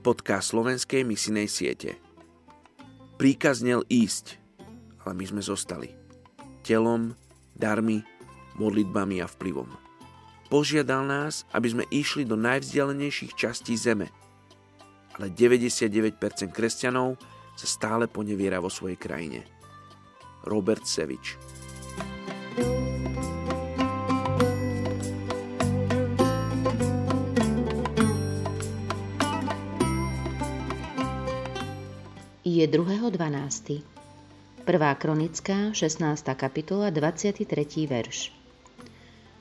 podcast slovenskej misinej siete. Príkaz nel ísť, ale my sme zostali. Telom, darmi, modlitbami a vplyvom. Požiadal nás, aby sme išli do najvzdialenejších častí zeme. Ale 99% kresťanov sa stále poneviera vo svojej krajine. Robert Sevič Je 2.12. Prvá kronická, 16. kapitola, 23. verš.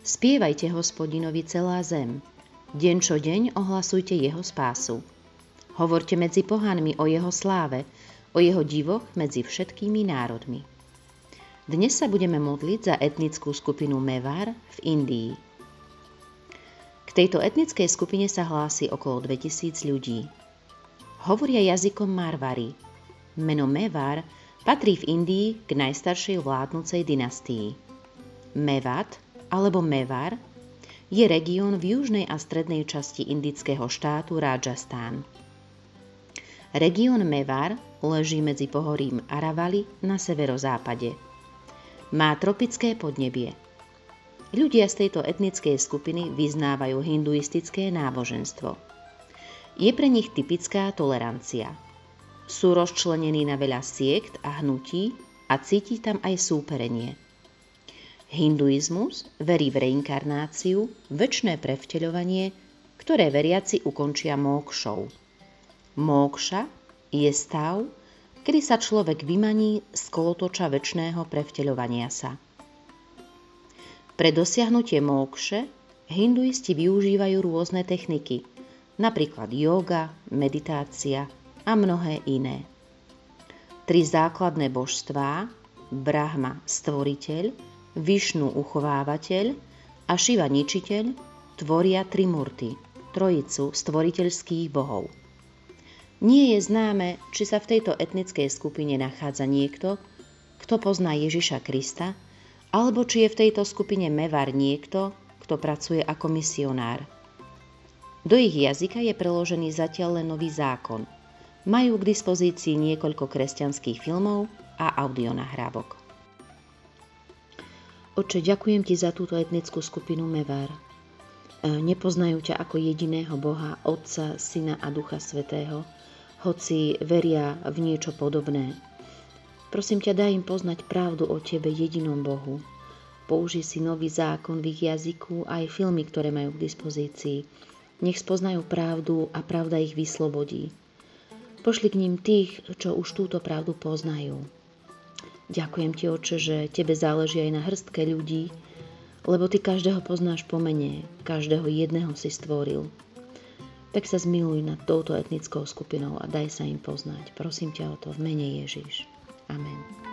Spievajte hospodinovi celá zem. Deň čo deň ohlasujte jeho spásu. Hovorte medzi pohanmi o jeho sláve, o jeho divoch medzi všetkými národmi. Dnes sa budeme modliť za etnickú skupinu Mevar v Indii. K tejto etnickej skupine sa hlási okolo 2000 ľudí. Hovoria jazykom Marvari. Meno Mevar patrí v Indii k najstaršej vládnucej dynastii. Mevat alebo Mevar je región v južnej a strednej časti indického štátu Rajasthan. Región Mevar leží medzi pohorím Aravali na severozápade. Má tropické podnebie. Ľudia z tejto etnickej skupiny vyznávajú hinduistické náboženstvo. Je pre nich typická tolerancia. Sú rozčlenení na veľa siekt a hnutí a cíti tam aj súperenie – Hinduizmus verí v reinkarnáciu, väčšné prevteľovanie, ktoré veriaci ukončia mókšou. Mókša je stav, kedy sa človek vymaní z kolotoča väčšného prevteľovania sa. Pre dosiahnutie mókše hinduisti využívajú rôzne techniky, napríklad yoga, meditácia a mnohé iné. Tri základné božstvá, Brahma stvoriteľ, Višnu uchovávateľ a Šiva ničiteľ tvoria Trimurty, trojicu stvoriteľských bohov. Nie je známe, či sa v tejto etnickej skupine nachádza niekto, kto pozná Ježiša Krista, alebo či je v tejto skupine Mevar niekto, kto pracuje ako misionár. Do ich jazyka je preložený zatiaľ len nový zákon. Majú k dispozícii niekoľko kresťanských filmov a audionahrávok. Oče, ďakujem ti za túto etnickú skupinu Mevar. E, nepoznajú ťa ako jediného Boha, Otca, Syna a Ducha Svetého, hoci veria v niečo podobné. Prosím ťa, daj im poznať pravdu o Tebe, jedinom Bohu. Použij si nový zákon v ich jazyku aj filmy, ktoré majú k dispozícii. Nech spoznajú pravdu a pravda ich vyslobodí. Pošli k ním tých, čo už túto pravdu poznajú. Ďakujem ti, oče, že tebe záleží aj na hrstke ľudí, lebo ty každého poznáš po mene, každého jedného si stvoril. Tak sa zmiluj nad touto etnickou skupinou a daj sa im poznať. Prosím ťa o to v mene Ježiš. Amen.